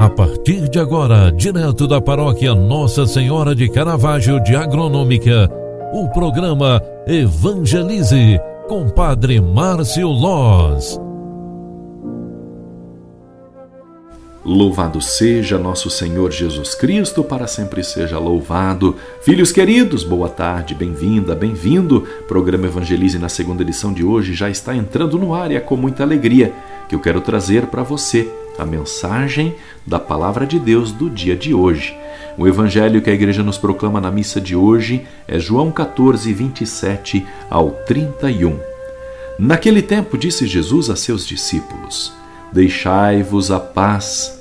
A partir de agora, direto da paróquia Nossa Senhora de Caravaggio de Agronômica, o programa Evangelize com Padre Márcio Loz. Louvado seja nosso Senhor Jesus Cristo, para sempre seja louvado. Filhos queridos, boa tarde, bem-vinda, bem-vindo. Programa Evangelize na segunda edição de hoje já está entrando no ar e é com muita alegria que eu quero trazer para você a mensagem da palavra de Deus do dia de hoje. O evangelho que a igreja nos proclama na missa de hoje é João 14, 27 ao 31. Naquele tempo disse Jesus a seus discípulos: Deixai-vos a paz,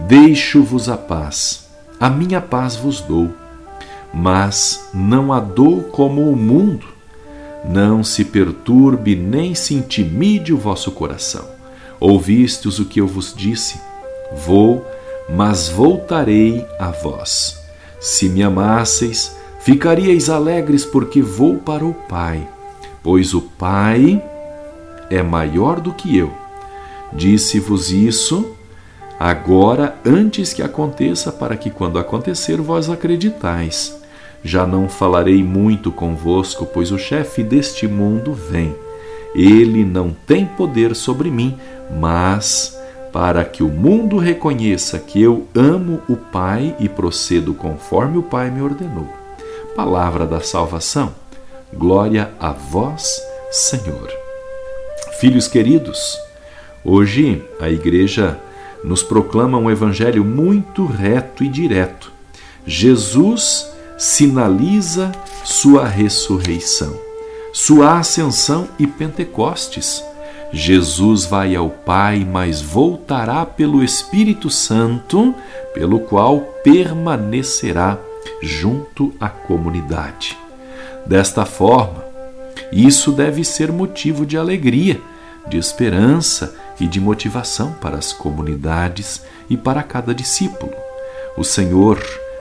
deixo-vos a paz, a minha paz vos dou, mas não a dou como o mundo. Não se perturbe nem se intimide o vosso coração. Ouvistes o que eu vos disse? Vou, mas voltarei a vós. Se me amasseis, ficaríeis alegres, porque vou para o Pai, pois o Pai é maior do que eu. Disse-vos isso agora, antes que aconteça, para que quando acontecer vós acreditais. Já não falarei muito convosco, pois o chefe deste mundo vem. Ele não tem poder sobre mim, mas para que o mundo reconheça que eu amo o Pai e procedo conforme o Pai me ordenou. Palavra da salvação. Glória a vós, Senhor. Filhos queridos, hoje a Igreja nos proclama um evangelho muito reto e direto. Jesus sinaliza sua ressurreição, sua ascensão e Pentecostes Jesus vai ao Pai, mas voltará pelo Espírito Santo, pelo qual permanecerá junto à comunidade. Desta forma, isso deve ser motivo de alegria, de esperança e de motivação para as comunidades e para cada discípulo. O Senhor,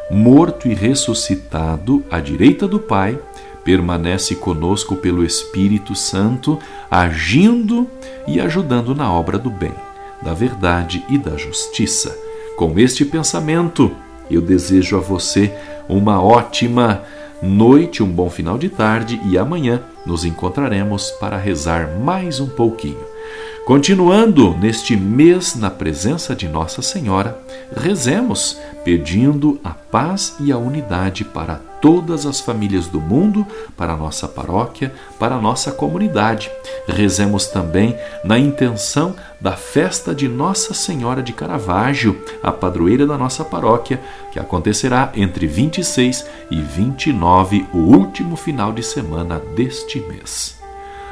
morto e ressuscitado à direita do Pai, permanece conosco pelo Espírito Santo, agindo e ajudando na obra do bem, da verdade e da justiça. Com este pensamento, eu desejo a você uma ótima noite, um bom final de tarde e amanhã nos encontraremos para rezar mais um pouquinho. Continuando neste mês na presença de Nossa Senhora, rezemos pedindo a paz e a unidade para todas as famílias do mundo, para nossa paróquia, para nossa comunidade. Rezemos também na intenção da festa de Nossa Senhora de Caravaggio, a padroeira da nossa paróquia, que acontecerá entre 26 e 29, o último final de semana deste mês.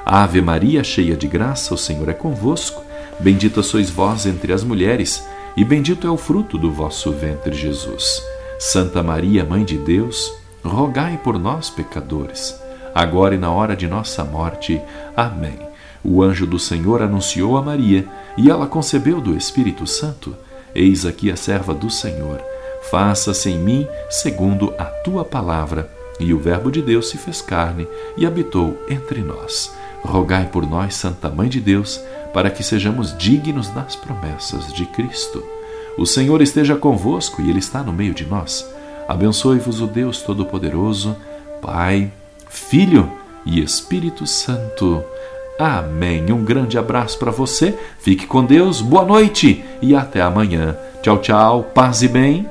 Ave Maria, cheia de graça, o Senhor é convosco. Bendita sois vós entre as mulheres, e bendito é o fruto do vosso ventre, Jesus. Santa Maria, Mãe de Deus, rogai por nós, pecadores, agora e na hora de nossa morte. Amém. O anjo do Senhor anunciou a Maria, e ela concebeu do Espírito Santo. Eis aqui a serva do Senhor. Faça-se em mim segundo a tua palavra. E o Verbo de Deus se fez carne e habitou entre nós rogai por nós, Santa Mãe de Deus, para que sejamos dignos das promessas de Cristo. O Senhor esteja convosco e Ele está no meio de nós. Abençoe-vos o Deus Todo-Poderoso, Pai, Filho e Espírito Santo. Amém. Um grande abraço para você, fique com Deus, boa noite e até amanhã. Tchau, tchau, paz e bem.